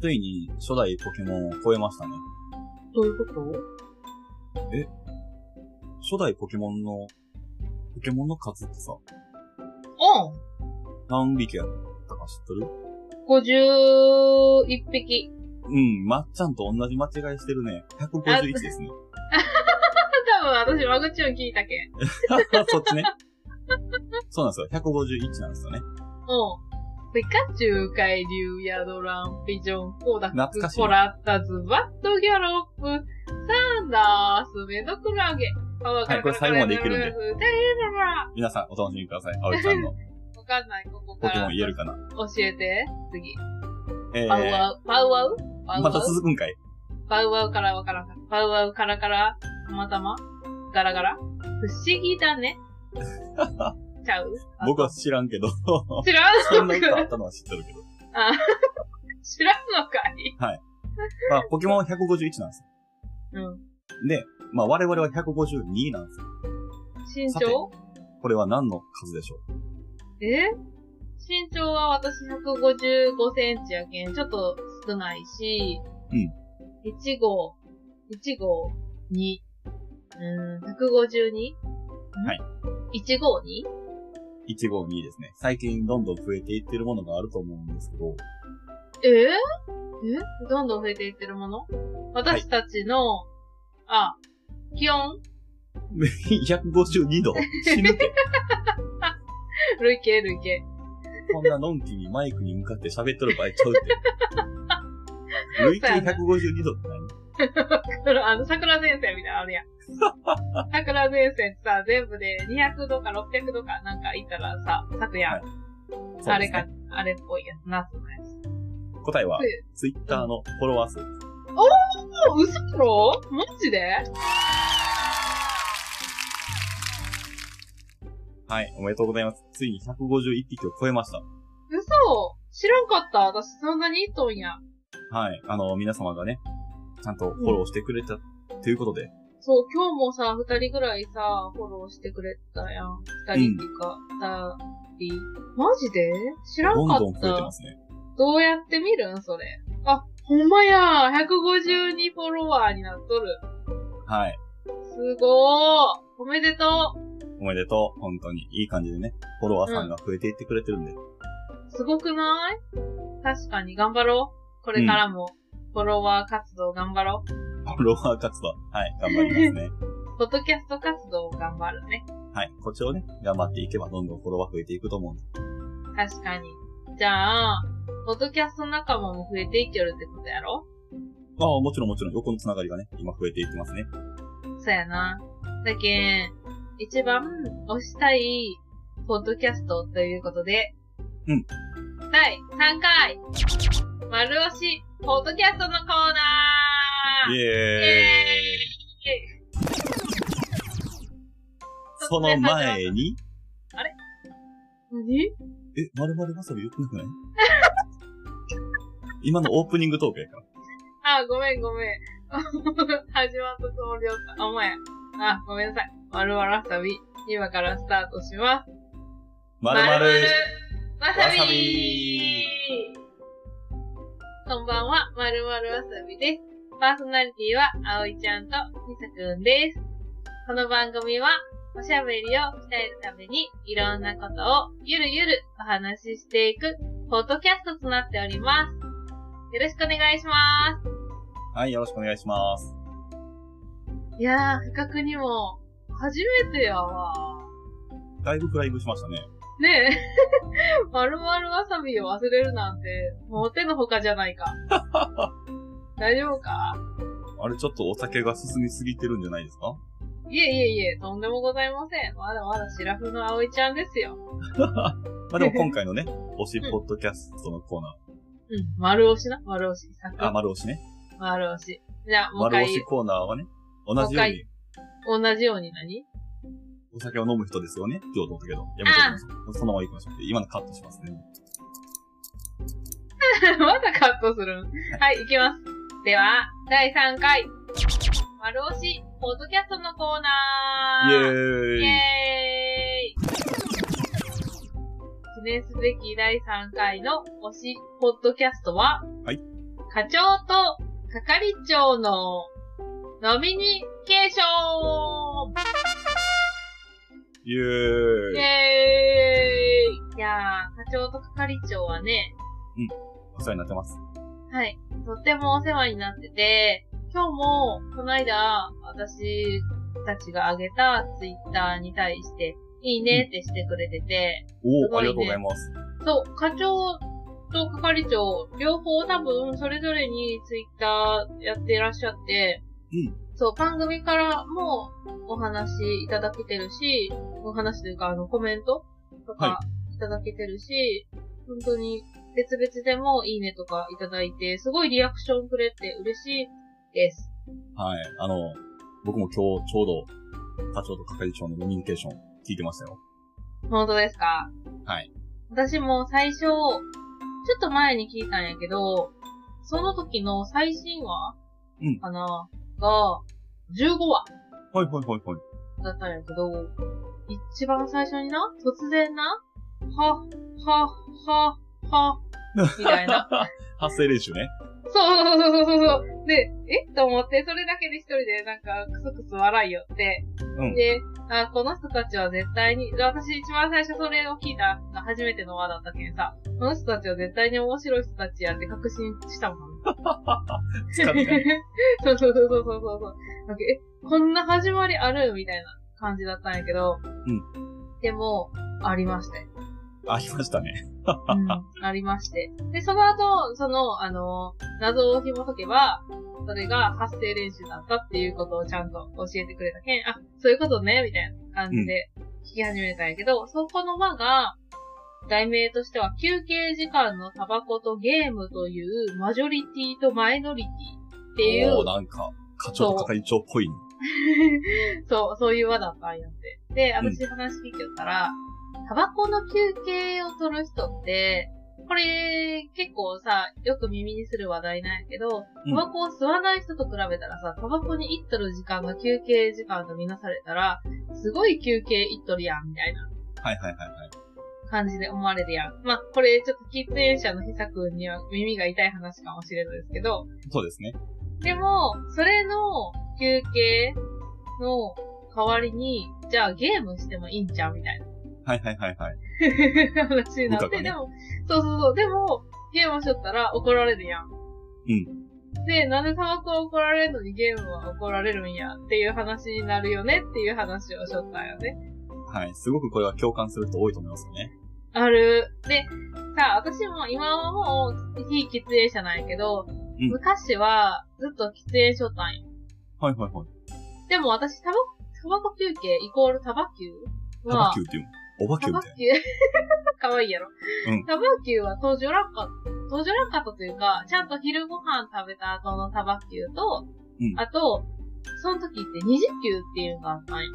ついに初代ポケモンを超えましたね。どういうこと？初代ポケモンの、ポケモンの数ってさ、うん。何匹やったか知っとる？51匹。うん、まっちゃんと同じ間違いしてるね。151ですね。多分私、間口を聞いたけん。そっちね。そうなんですよ。151なんですよね。うん。ピカチュウ、海流、ヤドラン、ピジョン、コーダック、懐かしい。コラッタズ、バットギャロップ、サンダース、メドクラゲ。はいこれ最後までいけるんで。わ皆さんお楽しみください。葵ちゃんの。かんない、ここポケモ。ン言えるかな？教えて、次。えー、パウワウ、パウワウ？パウまた続くんかい。パウワウからわからんか。パウワウからから、たまたま？ガラガラ？不思議だね。ちゃう？僕は知らんけど、知らんそんなのか歌あったのは知ってるけど。あ知らんのかいまあ、ポケモンは151なんですうん。よ。で、まあ我々は152なんですよ。身長？これは何の数でしょう？え？身長は私155センチやけん、ちょっと少ないし、うん。1号、1号2、うーん、152? はい。1号 2? 152ですね。最近どんどん増えていってるものがあると思うんですけど、ええ？どんどん増えていってるもの？私たちの、あ、気温？152度？死ぬて。累計累計。こんなのんきにマイクに向かって喋っとる場合ちゃうって。累計152度って何 あの、桜前線みたいなのあるやん。桜前線ってさ、全部で200度か600度かなんかいったらさ、咲くやん。はいあれかあれっぽいやつ、ナスのやつ。答えはツイッターのフォロワー数。お、嘘だろ？マジで？はい、おめでとうございます。ついに151匹を超えました。嘘知らんかった。私そんなにいっとんや。はい、あの、皆様がね、ちゃんとフォローしてくれた、ということで、そう、今日もさ、二人ぐらいさ、フォローしてくれたやん。二人っていうか、二、人。マジで？知らんかった。どんどん増えてますね。どうやって見るん？それ。あ、ほんまや !152 フォロワーになっとる。はい、すごーおめでとおめでとう。本当に。いい感じでね、フォロワーさんが増えていってくれてるんで。うすごくない？確かに頑張ろう。これからも、フォロワー活動頑張ろう。フォロワー活動。はい、頑張りますね。ポッドキャスト活動を頑張るね。はい、こっちをね、頑張っていけばどんどんフォロワー増えていくと思うんで。確かに。じゃあ、ポッドキャスト仲間も増えていけるってことやろ？ああ、もちろんもちろん横のつながりがね、今増えていってますね。そうやな。だけん、一番推したい、ポッドキャストということで、うん。第3回、丸押し、ポッドキャストのコーナーイイエーイその前に、何？え、まるまるわさびよくなくない？今のオープニングトークやから。あ、ごめんごめん。始まったつもりだった。お前。あ、ごめんなさい。まるまるわさび、今からスタートします。まるまるわさびわさびこんばんは、まるまるわさびです。パーソナリティは、あおいちゃんとひさくんです。この番組は、おしゃべりを鍛えるために、いろんなことをゆるゆるお話ししていく、ポッドキャストとなっております。よろしくお願いします。はい、よろしくお願いします。いやー、不覚にも、初めてやわ。だいぶフライングしましたね。ねえ、まるまるわさびを忘れるなんて、もう手のほかじゃないか。大丈夫か？あれちょっとお酒が進みすぎてるんじゃないですか？いえいえいえ、とんでもございません。まだまだシラフの葵ちゃんですよ。まあでも 今回のね、推しポッドキャストのコーナうん、丸押しな？丸押し。あ、丸押しね。丸押し。じゃあ、もう一回丸押し、コーナーはね、同じように同じように何？お酒を飲む人ですよねって言おうと思ったけど、やめておきましょう。そのまま行きましょう。今のカットしますね。まだカットするんはい、行きます。では、第3回、丸押し、ポッドキャストのコーナー。イェーイイエーイ記念すべき第3回の推しポッドキャストは、はい。課長と係長の飲みニケーションイェーイェーイ。イいやー、課長と係長はね、お世話になってます。はい、とってもお世話になってて、今日も、この間、私たちが上げたツイッターに対して、いいねってしてくれてて、おお、すごいねありがとうございます。そう、課長と係長、両方多分それぞれにツイッターやってらっしゃって、うんそう、番組からもお話いただけてるし、お話というかあのコメントとかいただけてるし、本当に別々でもいいねとかいただいて、すごいリアクションくれて嬉しいです。はい。あの、僕も今日ちょうど、課長と係長のコミュニケーション聞いてましたよ。本当ですか？はい。私も最初、ちょっと前に聞いたんやけど、その時の最新話うんかな、が、15話はいはいはいはい。だったんやけど、一番最初にな、突然な、は、は、は、は、みたいな。発声練習ね。そうそうそうそうそうそう。で、え？と思って、それだけで一人でなんかクスクス笑いよって。うん。で、あ、この人たちは絶対に、で私一番最初それを聞いた初めての輪だったけんさ、この人たちは絶対に面白い人たちやって確信したもん。そうそうそうそうそうそう。なんかえ、こんな始まりあるみたいな感じだったんやけど、うん。でも、ありましたよ。ありましたね。うん、ありまして。で、その後、その、あの、謎を紐解けば、それが発声練習だったっていうことをちゃんと教えてくれたけん、あ、そういうことね、みたいな感じで聞き始めたんやけど、そこの輪が、題名としては、休憩時間のタバコとゲームというマジョリティとマイノリティっていうおー、なんか、課長と係長っぽいね。そう、そういう輪だったんやって。で、私話聞きよったら、タバコの休憩を取る人って、これ、結構さ、よく耳にする話題なんやけど、うんタバコを吸わない人と比べたらさ、タバコに行っとる時間が休憩時間とみなされたら、すごい休憩行っとるやん、みたいなはいはいはいはい。感じで思われるやん。まあ、これちょっと喫煙者のひさくんには耳が痛い話かもしれないですけど、そうですね。でも、それの休憩の代わりに、じゃあゲームしてもいいんちゃうみたいなはいはいはいはい。話になって、ねでも、そうそうそう、でも、ゲームしとったら怒られるやん。うん。で、なんでタバコは怒られるのにゲームは怒られるんやっていう話になるよねっていう話をしとったんよね。はい。すごくこれは共感する人多いと思いますね。ある。で、さあ、私も今はもう非喫煙者なんやけど、うん昔はずっと喫煙しとったんよ。はいはいはい。でも私タバ、タバコ休憩イコールタバキュータはバキューっていうの？おばきゅタみたいな。キューかわいいやろ。うんタバキューは登場らんかった。登場らんかったというか、ちゃんと昼ご飯食べた後のタバキューと、うんあと、その時って二次休っていうのがあったんよ。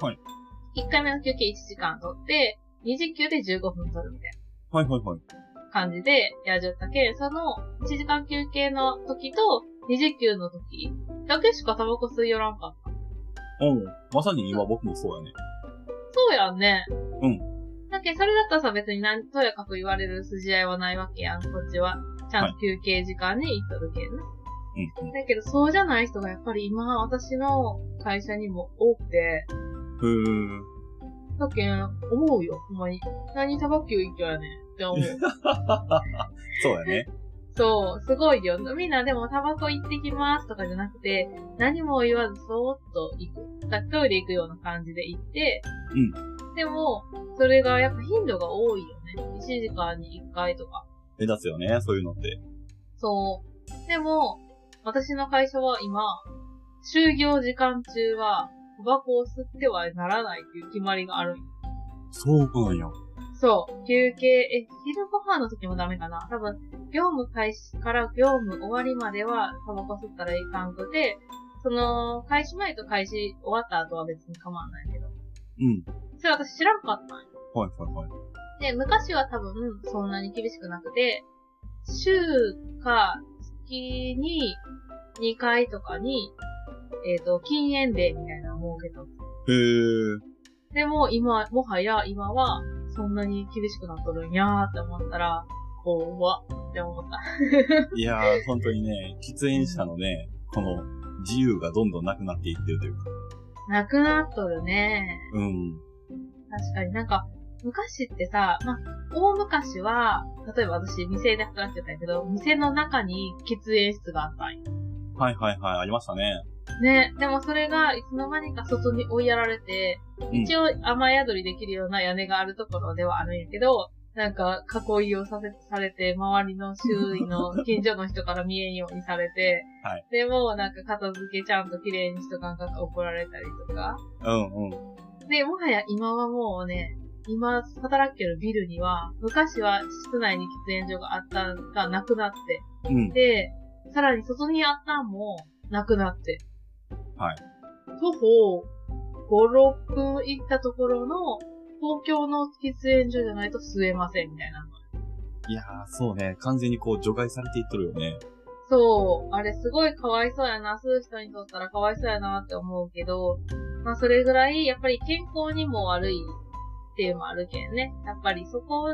はい。1回目の休憩1時間取って、二次休で15分取るみたいな。はいはいはい。感じでやじょったけ、その1時間休憩の時と二次休の時だけしかタバコ吸いよらんかった。うん。まさに今僕もそうやね。そうやんね。うん。だけどそれだったらさ別になんとやかく言われる筋合いはないわけやん、こっちは。ちゃんと休憩時間に行っとるけんね。うんだけどそうじゃない人がやっぱり今私の会社にも多くて、うん。へだけん思うよ、ほんまに。何タバキュー一挙やねんって思う。ー。そうやね。そう、すごいよ。みんなでもタバコ行ってきますとかじゃなくて、何も言わずそーっと行く。だトイレ行くような感じで行って、うん。でも、それがやっぱ頻度が多いよね。1時間に1回とか。目立つよね、そういうのって。そう。でも、私の会社は今、就業時間中は、タバコを吸ってはならないっていう決まりがあるんよそうなんや。そう。休憩、え、昼ご飯の時もダメかな多分、業務開始から業務終わりまではタバコ吸ったらいかんくて、その、開始前と開始終わった後は別に構わないけど。うん。それ私知らんかったんよ。はいはいはい。で、昔は多分、そんなに厳しくなくて、週か月に2回とかに、えっ、と、禁煙デーみたいなのを設けたの。へー。でも今、もはや今は、そんなに厳しくなっとるんやーって思ったら、おわって思った。いやー、本当にね、喫煙者のね、この自由がどんどんなくなっていってるというか。なくなっとるね。うん。確かになんか、昔ってさ、まあ、大昔は、例えば私、店で働いてたけど、店の中に喫煙室があったんよ。はいはいはい、ありましたね。ね、でもそれがいつの間にか外に追いやられて、うん一応雨宿りできるような屋根があるところではあるんやけど、なんか囲いをさせ、されて、周りの周囲の近所の人から見えんようにされて、はいでもなんか片付けちゃんと綺麗にしとかんかったら怒られたりとか。うんうん。で、もはや今はもうね、今働けるビルには、昔は室内に喫煙所があったんがなくなって、うん。で、さらに外にあったんもなくなって。はい。徒歩5、6分行ったところの東京の喫煙所じゃないと吸えませんみたいな。いやー、そうね。完全にこう除外されていっとるよね。そう。あれすごいかわいそうやな。吸う人にとったらかわいそうやなって思うけど、まあそれぐらいやっぱり健康にも悪いっていうのもあるけんね。やっぱりそこを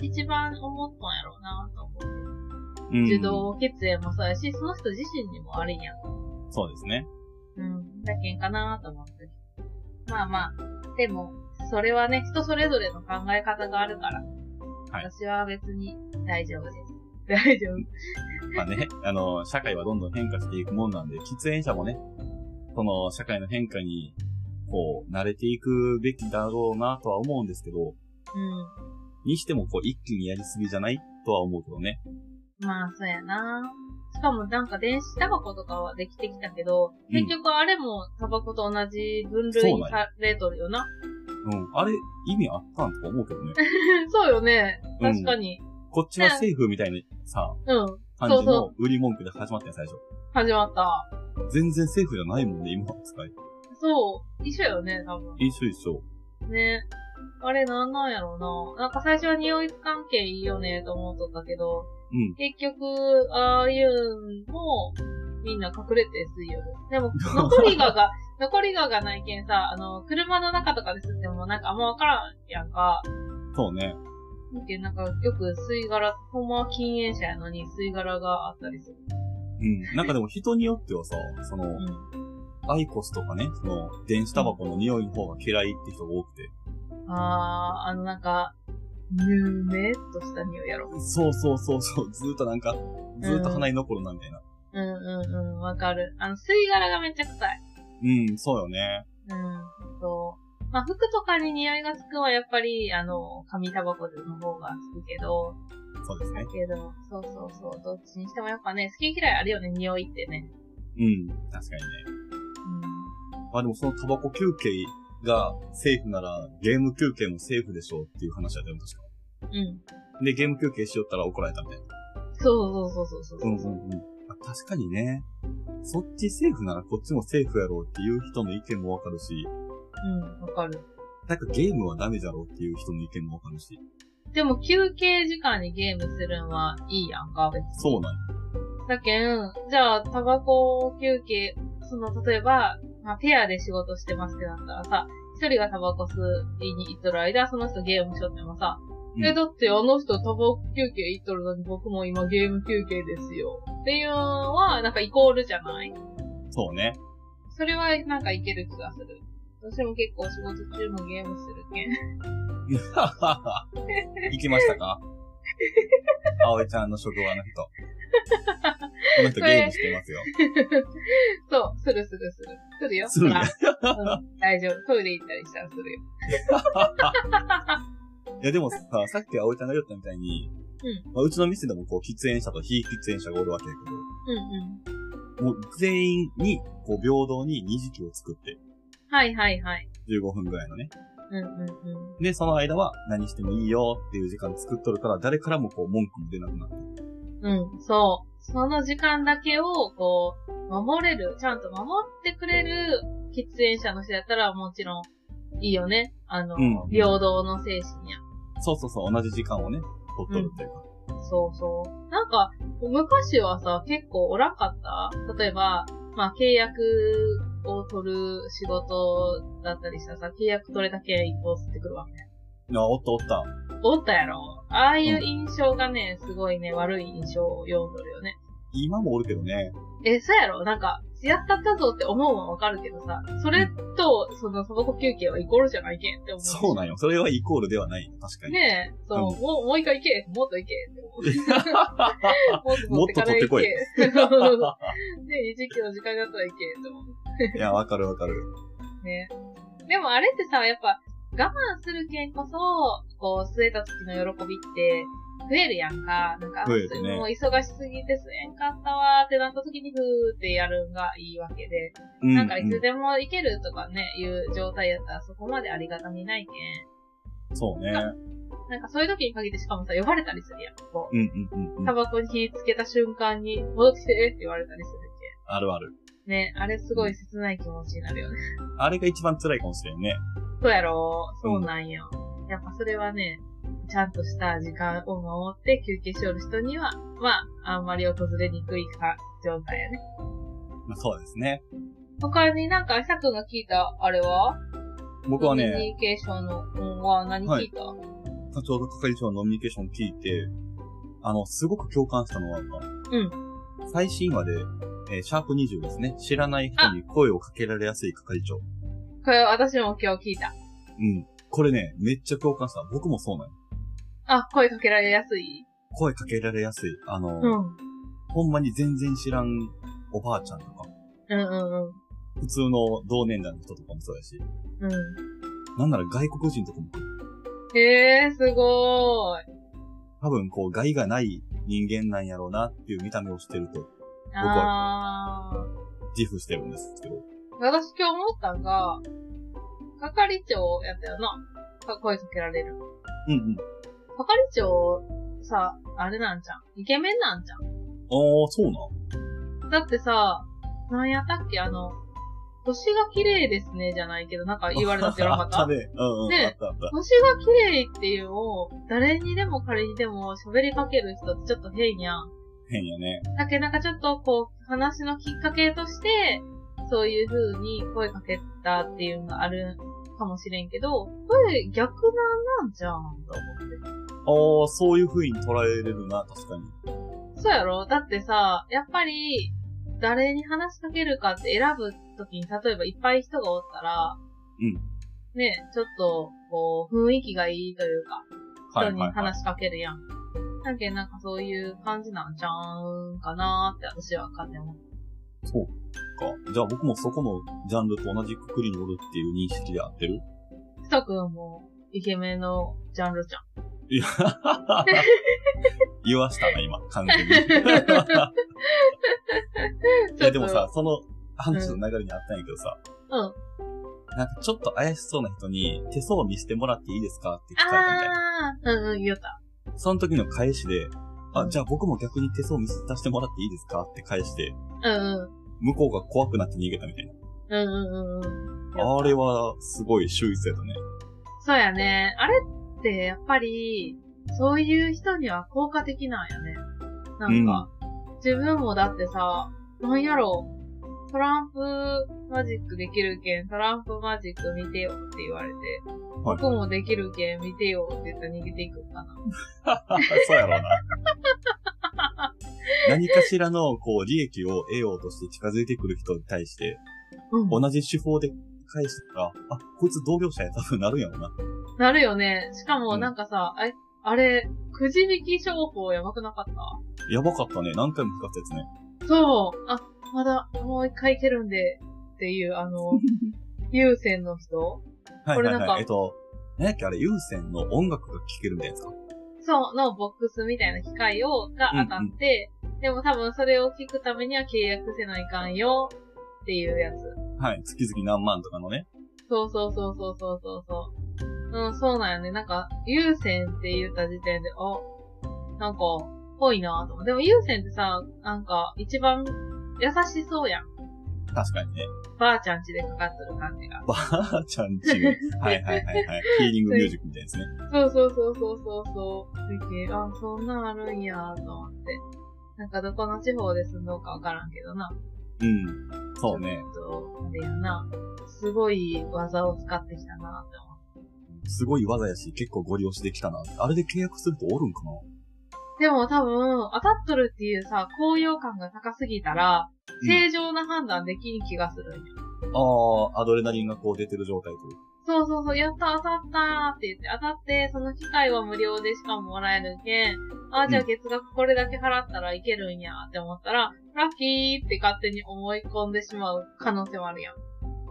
一番思ったんやろうなと思うけど。うん。受動血煙もそうやし、その人自身にも悪いやん。そうですね。かなと思って。まあまあ、でも、それはね、人それぞれの考え方があるから。はい私は別に大丈夫です。大丈夫。まあね、あの、社会はどんどん変化していくもんなんで、喫煙者もね、その社会の変化に、こう、慣れていくべきだろうなとは思うんですけど、うん。にしてもこう、一気にやりすぎじゃない？とは思うけどね。まあ、そうやな。しかもなんか電子タバコとかはできてきたけど、うん結局あれもタバコと同じ分類にされとるよな。うん。あれ、意味あったんとか思うけどね。そうよね。うん確かに。こっちはセーフみたいなさ、うん。感じそうその売り文句で始まったよ、最初。始まった。全然セーフじゃないもんね、今の使い。そう。一緒よね、多分。一緒一緒。ね。あれなんなんやろうな。なんか最初は匂い関係いいよねと思っとったけど、うん。結局、ああいうのも、みんな隠れて吸いよる。でも、残りがが、残りががないけんさ、あの、車の中とかで吸ってもなんかあんまわからんやんか。そうね。なんかよく吸い殻、ほんまは禁煙者やのに吸い殻があったりする。うん。なんかでも人によってはさ、その、うん。アイコスとかね、その、電子タバコの匂いの方が嫌いって人が多くて。あー、あのなんか、ぬめっとした匂いやろ。そうそうそうそう、ずーっとなんか、ずーっと鼻に残るな、みたいな。うんうんうん、わかる。あの、吸い殻がめっちゃ臭い。うん、そうよね。うん、そう。まあ、服とかに匂いがつくのはやっぱり、あの、紙タバコの方がつくけど、そうですねだ。けど、そうそうそう、どっちにしてもやっぱね、好き嫌いあるよね、匂いってね。うん、確かにね。まあでもそのタバコ休憩がセーフなら、ゲーム休憩もセーフでしょうっていう話だったよ、確か。うん。うん。で、ゲーム休憩しよったら怒られたみたいな。そうそうそうそうそう。うんうんうん。あ確かにね。そっちセーフならこっちもセーフやろうっていう人の意見もわかるし、うん、わかる。なんかゲームはダメじゃろうっていう人の意見もわかるし。でも休憩時間にゲームするんはいいやんか、別に。そうなんよ。だけん、じゃあ、タバコ休憩、その、例えば、まあ、ペアで仕事してますってなったらさ、一人がタバコ吸いに行っとる間、その人ゲームしとってもさ、うんえ、だってあの人タバコ休憩行っとるのに僕も今ゲーム休憩ですよ。っていうのは、なんかイコールじゃない？そうね。それはなんかいける気がする。私も結構仕事中もゲームするけん。行きましたか？葵ちゃんの職場の人。この人ゲームしてますよ。するするする。するよ。するねほらうん、大丈夫。トイレ行ったりしたらするよ。いやでもさ、さっき葵ちゃんが言ったみたいに、うんまあ、うちの店でもこう喫煙者と非喫煙者がおるわけやけうんうん。ど、もう全員にこう平等に二次期を作って、はいはいはい。15分ぐらいのね。うんうんうん。で、その間は何してもいいよっていう時間作っとるから、誰からもこう文句も出なくなって。うん、そう。その時間だけを、こう、守れる、ちゃんと守ってくれる喫煙者の人やったらもちろんいいよね。あの、うん平等の精神や。そうそうそう、同じ時間をね、取っとるっていうか。そうそう。なんか、昔はさ、結構おらんかった？例えば、まあ、契約を取る仕事だったりしたらさ、契約取れたけ一方吸ってくるわけね。あ、おったおった。おったやろ？ああいう印象がね、すごいね、悪い印象を読んどるよね。今もおるけどね。え、そうやろ？なんか、やったったぞって思うのはわかるけどさ、それと、その、タバコ休憩はイコールじゃないけんって思う。そうなんよ。それはイコールではない。確かに。ねえ、そう、うんもう、もう一回行け、もっと行け って思う。もっと取ってこいもっと取ってから行け。で、1キロ時間があったら行けって思う。いや、わかるわかる。ね。でもあれってさ、やっぱ、我慢するけんこそ、こう、吸えた時の喜びって、増えるやんか。なんか、ねもう忙しすぎて吸えんかったわーってなった時にふーってやるんがいいわけで。うなんかいつうでも行けるとかね、いう状態やったらそこまでありがたみないけん。そうね。なんかそういう時に限ってしかもさ、呼ばれたりするやん。こう、うんうんうんうん。タバコに火つけた瞬間に、戻ってきてって言われたりするあるある。けん。ね、あれすごい切ない気持ちになるよね。あれが一番辛いかもしれんね。そうやろ？そうなんよ。やっぱそれはね、ちゃんとした時間を守って休憩しよる人には、まあ、あんまり訪れにくいか状態やね。まあ、そうですね。他になんか、あさくんが聞いた、あれは？僕はコミュね、ニケーションの、うんは何聞いた、ちょうど係長のノミニケーション聞いて、あの、すごく共感したのは、ん最新話で、えーシャープ20ですね。知らない人に声をかけられやすい係長。これ私も今日聞いた。うん。これね、めっちゃ共感した。僕もそうなの。あ、声かけられやすい？声かけられやすい。あの、うん。ほんまに全然知らんおばあちゃんとか、うんうんうん。普通の同年代の人とかもそうやし、うなんなら外国人とかも、ん。へえー、すごーい。多分こう、害がない人間なんやろうなっていう見た目をしてると、あ自負してるんですけど。ー。私今日思ったんが、係長やったよな。か声かけられる。うんうん。係長、さ、あれなんじゃん？イケメンなんじゃん？ああ、そうなんだってさ、なんやったっけ？あの、星が綺麗ですね、じゃないけど、なんか言われたって言わなかった？あったね。うんうん。ね。星が綺麗っていうのを、誰にでも彼にでも喋りかける人ってちょっと変やん。変やね。だけどなんかちょっとこう、話のきっかけとして、そういう風に声かけたっていうのがあるかもしれんけど、これ逆なんなんじゃん、と思って。ああ、そういう風に捉えれるな、確かに。そうやろ？だってさ、やっぱり、誰に話しかけるかって選ぶときに、例えばいっぱい人がおったら、うん。ね、ちょっと、こう、雰囲気がいいというか、人にはいはい、はい。話しかけるやん。だけどなんかそういう感じなんちゃうんかなーって私は勝手に思う。そうか。じゃあ僕もそこのジャンルと同じくくりにおるっていう認識で合ってる？スタ君もイケメンのジャンルじゃん。いや、言わしたな、今、完全に。いや、でもさ、その話の流れにあったんやけどさ、うん。なんかちょっと怪しそうな人に手相を見せてもらっていいですかって聞かれたみたいな。あー、うんうん、言った。その時の返しで、あ、うんじゃあ僕も逆に手相を見せさせてもらっていいですかって返して、うんうん。向こうが怖くなって逃げたみたいな。うんうんうんうん。あれは、すごい秀逸やったね。そうやね。あれって、やっぱり、そういう人には効果的なんやね。なんか、自分もだってさ、なんやろトランプマジックできるけん、トランプマジック見てよって言われて、はい僕もできるけん見てよって言ったら逃げていくかな。そうやろうな。何かしらの、こう、利益を得ようとして近づいてくる人に対して、うん。同じ手法で返したら、あ、こいつ同業者や多分なるんやろな。なるよね。しかもうんなんかさ、あれ、あれ、くじ引き商法やばくなかった？やばかったね。何回も使ったやつね。そう。あ、まだ、もう一回いけるんで、っていう、あの、優先の人？はいはいこれなんかはい。えっと、何やっけ？あれ、有線の音楽が聴けるみたいなやつか。そう、のボックスみたいな機械を、が当たって、でも多分それを聞くためには契約せないかんよ、っていうやつ。はい。月々何万とかのね。そうそうそうそうそうそうそう。うん、そうなんよね。なんか、優先って言った時点で、あ、なんか、ぽいなと思う。でも優先ってさ、なんか、一番優しそうやん。確かにね。ばあちゃんちでかかってる感じが。ばあちゃんちが。はいはいはいはい。ヒーリングミュージックみたいですね。そうそうそうそうそうそう。でけあ、そんなんあるんやと思って。なんかどこの地方で住んどうかわからんけどな。うん。そうね。ちょっと、あれやな。すごい技を使ってきたなって思すごい技やし、結構ゴリ押しできたな。あれで契約するとおるんかなでも多分、当たっとるっていうさ、高揚感が高すぎたら、うん正常な判断できん気がするんよ。ああ、アドレナリンがこう出てる状態というか。そうそうそう、やった当たったーって言って、当たって、その機械は無料でしかももらえるけん、あーじゃあ月額これだけ払ったらいけるんやって思ったら、ラッキーって勝手に思い込んでしまう可能性もあるやん。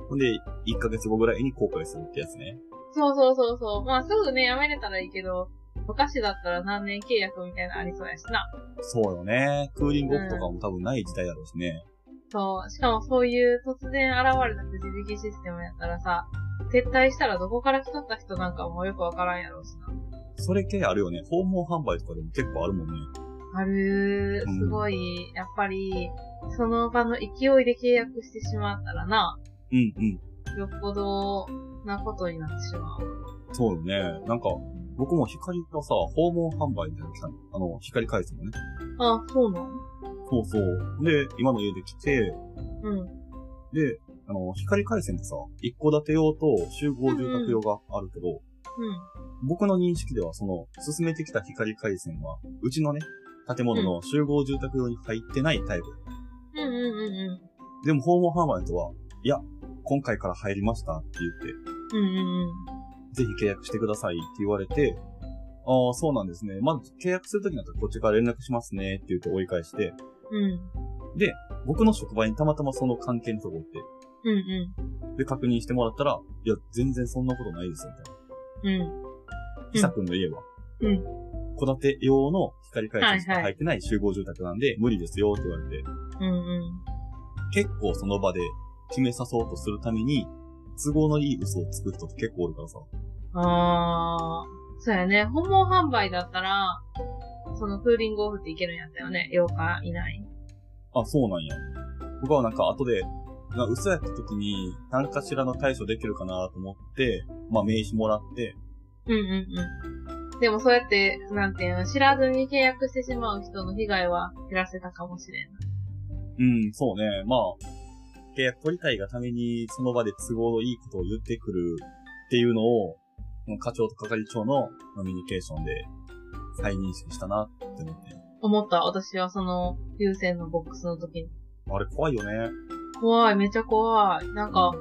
ほんで、1ヶ月後ぐらいに後悔するってやつね。そうそうそうそう。まあすぐね、やめれたらいいけど、昔だったら何年契約みたいなのありそうやしな。そうよね。クーリングオフとかも多分ない時代だろうしね。そう。しかもそういう突然現れたくじ引きシステムやったらさ、撤退したらどこから来とった人なんかもよくわからんやろうしな。それ系あるよね。訪問販売とかでも結構あるもんね。あるうんすごい、やっぱり、その場の勢いで契約してしまったらな、うんうん。よっぽどなことになってしまう。そうよね。なんか、僕も光のさ、訪問販売みたいなの来たのあの、光回線もね。あ、そうなの？そうそう。で、今の家で来て、うん。で、あの、光回線ってさ、一戸建て用と集合住宅用があるけど、僕の認識ではその、進めてきた光回線は、うちのね、建物の集合住宅用に入ってないタイプ。うん。うんうんうんうん。でも訪問販売とは、いや、今回から入りましたって言って、うんうんうん。ぜひ契約してくださいって言われて、ああ、そうなんですね。まず契約するときになったらこっちから連絡しますねって言って追い返して、うん。僕の職場にたまたまその関係のとこって、うんで確認してもらったら、いや、全然そんなことないですよ、みたいな。うん。うん。ひさくんの家は、うん戸建て用の光回線しか入ってない集合住宅なんで、無理ですよって言われて、うんうん。結構その場で決めさそうとするために、都合のいい嘘をつく人って結構おるからさ。あー。そうやね。訪問販売だったら、そのクーリングオフっていけるんやったよね。8日以内。あ、そうなんや。僕はなんか後で、な嘘やった時に何かしらの対処できるかなと思って、まあ名刺もらって、うんうんうん。でもそうやって、なんていうの、知らずに契約してしまう人の被害は減らせたかもしれんな。うん、そうね。まあ、契約取りたいがためにその場で都合のいいことを言ってくるっていうのを、課長と係長のコミュニケーションで再認識したなって思って。思った。私はその、優先のボックスの時に。あれ怖いよね。怖い、めっちゃ怖い。なんか、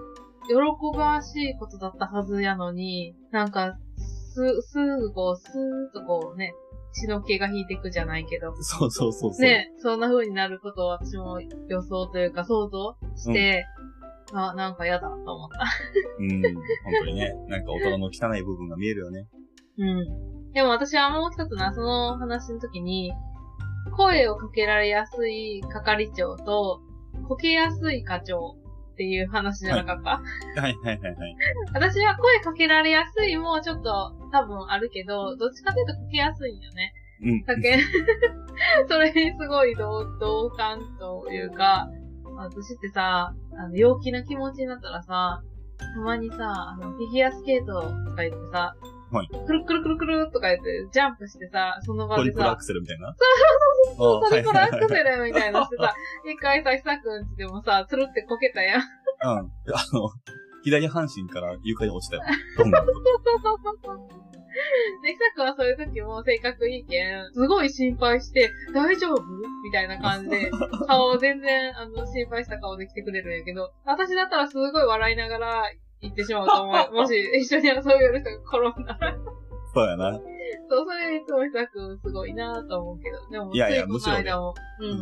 喜ばしいことだったはずやのに、なんか、す、すぐこう、スーッとこうね、血の気が引いていくじゃないけど。そうそうそうそう。ね、そんな風になることを私も予想というか想像して、あ、なんか嫌だと思った。うん、本当にね。なんか大人の汚い部分が見えるよね。うん。でも私はもう一つな、その話の時に、声をかけられやすい係長と、こけやすい課長っていう話じゃなかった、はいはいはいはい。私は声かけられやすいもちょっと多分あるけど、どっちかというとかけやすいんよね。うん。だけ それにすごい同同感というか、私ってさ、あの、陽気な気持ちになったらさ、たまにさ、あの、フィギュアスケートとか言ってさ、はいくるくるくるくるとか言って、ジャンプしてさ、その場でさトリプルアク、セルみたいな？そうあトリプルアクセルみたいなしてさ、一回さ、久くんちでもさ、つるってこけたやん。はいうん。あの、左半身から床に落ちたよ。ドンとで、久くんはそういう時も性格いいけん、すごい心配して、大丈夫みたいな感じで、顔を全然、あの、心配した顔で来てくれるんやけど、私だったらすごい笑いながら行ってしまうと思う。もし一緒に遊びよる人が転んだら。そうやな。そう、それいつも久くんすごいなと思うけど。でも、いやいやつこの間も、ろね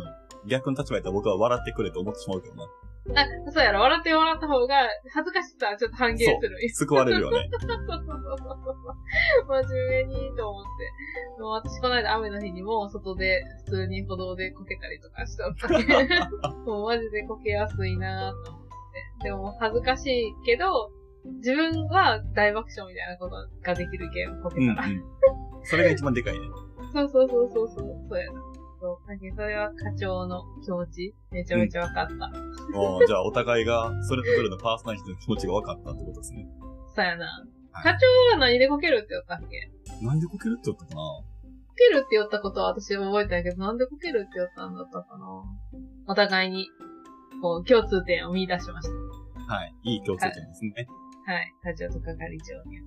うん。逆の立場やったら僕は笑ってくれと思ってしまうけどな。あ、そうやろ、笑ってもらった方が、恥ずかしさはちょっと半減する。救われるよね。そうそうそうそう。真面目にと思って。もう私この間雨の日にも外で普通に歩道でこけたりとかしとったけど、もうマジでこけやすいなと思って。でも恥ずかしいけど、自分は大爆笑みたいなことができるけん、こけうんたら。うん。それが一番でかいね。そうそうそうそうそう、そうやな。そう。だけどそれは課長の気持ち、めちゃめちゃ分かった。おーじゃあお互いがそれぞれのパーソナリティの気持ちが分かったってことですね。そうやな。はい課長は何でこけるって言ったっけ？なんでこけるって言ったかな？こけるって言ったことは私覚えてないけど、なんでこけるって言ったんだったかな？お互いに、こう、共通点を見出しました。はい。いい共通点ですね。はい。課長と係長に。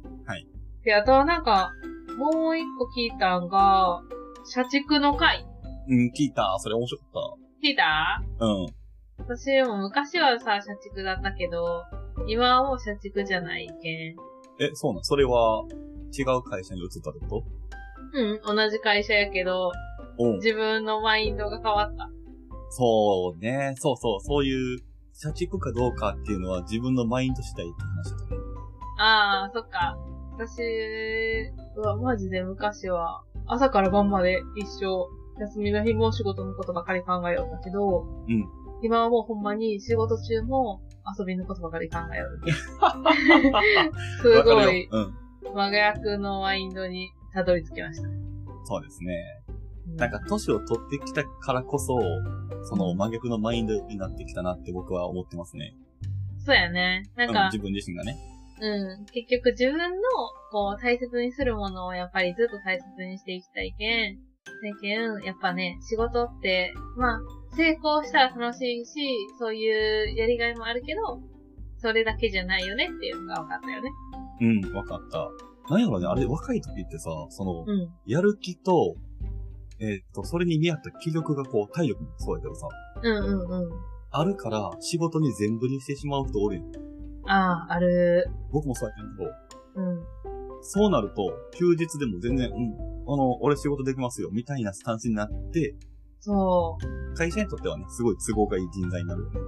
で、あとはなんか、もう一個聞いたんが、社畜の回。うん、聞いた。それ面白かっ聞いた？た。うん。私も昔はさ、社畜だったけど、今はもう社畜じゃないけん。え、そうなん？それは、違う会社に移ったってこうん、同じ会社やけど。自分のマインドが変わった。そうね。そうそう。そういう、社畜かどうかっていうのは自分のマインド次第って話だね。ああ、そっか。私はマジで昔は、朝から晩まで一生、休みの日も仕事のことばかり考えよったけど、うん。今はもうほんまに仕事中も遊びのことばかり考えよる。すごい、うん。真逆のマインドにたどり着きました。そうですね。うなんか、年を取ってきたからこそ、その真逆のマインドになってきたなって僕は思ってますね。そうやね。なんうん、か、自分自身がね。うん。結局自分の、こう、大切にするものをやっぱりずっと大切にしていきたいけん。だけん、やっぱね、仕事って、まあ、成功したら楽しいし、そういうやりがいもあるけど、それだけじゃないよねっていうのが分かったよね。うん、わかった。なんやろね、あれ、若い時ってさ、その、うん。やる気と、えーっと、それに見合った気力がこう、体力もそうやけどさ、うんうんうん。あるから仕事に全振りしてしまう人おるやん。ああ、ある。僕もそうやってんけど、うん。そうなると、休日でも全然、うん、あの、俺仕事できますよ、みたいなスタンスになって、そう。会社にとってはね、すごい都合がいい人材になるよね。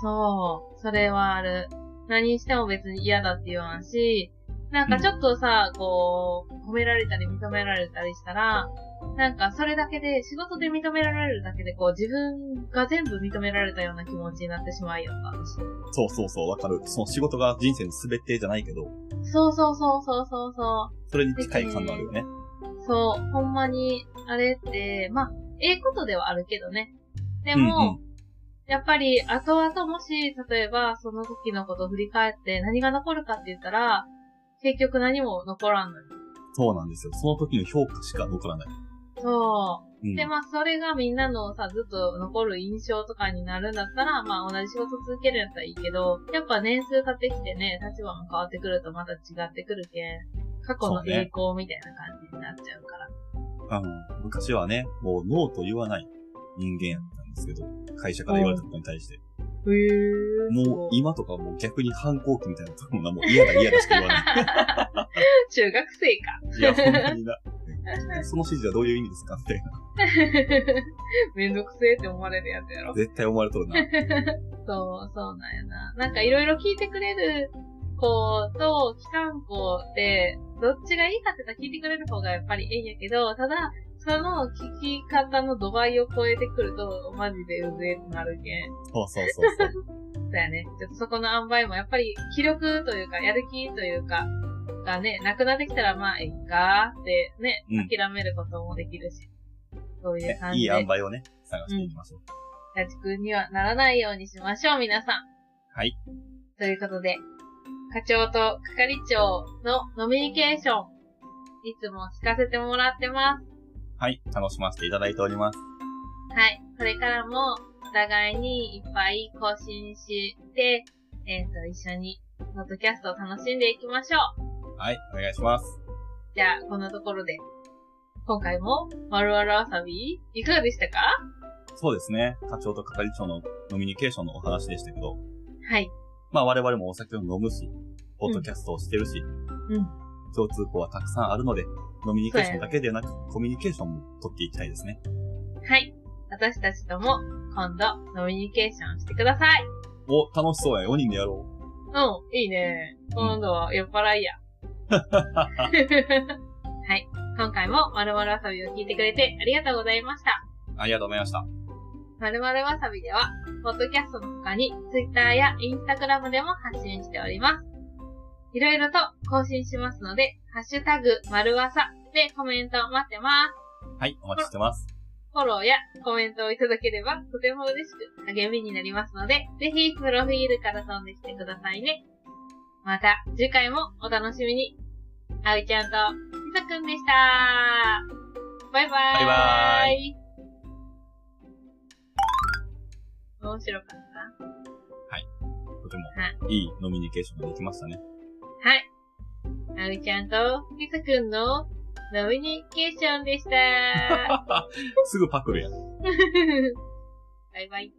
そう。それはある。何しても別に嫌だって言わんし、なんかちょっとさ、こう、褒められたり認められたりしたら、なんかそれだけで、仕事で認められるだけで、こう自分が全部認められたような気持ちになってしまいよった私。そうそうそう、わかる。その仕事が人生の全てじゃないけど、そうそうそうそうそうそそれに近い感があるよね。う。そう、ほんまに、あれって、まあ、ええことではあるけどね。でうんも、うんやっぱり、後々もし、例えば、その時のことを振り返って何が残るかって言ったら、結局何も残らんのよ。そうなんですよ。その時の評価しか残らない。そうう。ん。で、まあ、それがみんなのさ、ずっと残る印象とかになるんだったら、まあ、同じ仕事続けるんやったらいいけど、やっぱ年数経ってきてね、立場も変わってくるとまた違ってくるけん、過去の栄光みたいな感じになっちゃうから。うん、昔はね、もうノーと言わない人間やったんですけど、会社から言われたことに対して。へー。もう今とかもう逆に反抗期みたいなところな、もう嫌だ嫌だしか言わない。中学生か。いや、ほんまにな。その指示はどういう意味ですかみたいな。めんどくせえって思われるやつやろ。絶対思われとるな。そう、そうなんやな。なんかいろいろ聞いてくれる子と機関子って、どっちがいいかって言ったら聞いてくれる方がやっぱりええんやけど、ただ、その聞き方の度合いを超えてくると、マジでうぜえってなるけん。そうそうそうそう。そうやね。ちょっとそこの塩梅もやっぱり気力というか、やる気というか、がね、なくなってきたらまあ、えっかってね、うん諦めることもできるし。そういうね感じで。いい塩梅をね、探していきましょう。家畜にはならないようにしましょう、皆さん。はい。ということで、課長と係長のノミニケーション、いつも聞かせてもらってます。はい。楽しませていただいております。はい。これからも、お互いにいっぱい更新して、えっ、と、一緒に、ポッドキャストを楽しんでいきましょう。はい。お願いします。じゃあ、こんなところで、今回も、まるわるわさび、いかがでしたか？そうですね。課長と係長のノミニケーションのお話でしたけど、はい。まあ我々もお酒を飲むし、ポッドキャストをしてるし、うん。共通項はたくさんあるので、ノミニケーションだけでなく、コミュニケーションも取っていきたいですね。はい。私たちとも、今度、ノミニケーションしてください。お、楽しそうや。4人でやろうん、いいね。今度は酔っ払いや。はい。今回もまるまるわさびを聞いてくれてありがとうございました。う。ありがとうございました。まるまるわさびでは、ポッドキャストの他に、Twitter や Instagram でも発信しております。いろいろと更新しますので、ハッシュタグ、まるわさでコメント待ってます。はい、お待ちしてます。フォローやコメントをいただければとても嬉しく励みになりますので、ぜひプロフィールから飛んできてくださいね。また次回もお楽しみに。あおいちゃんとひさくんでした。バイバーイ。バイバーイ。面白かった？とてもはいいいノミニケーションができましたね。はい。あうちゃんとひさくんの飲みニケーションでした。すぐパクるやん。バイバイ。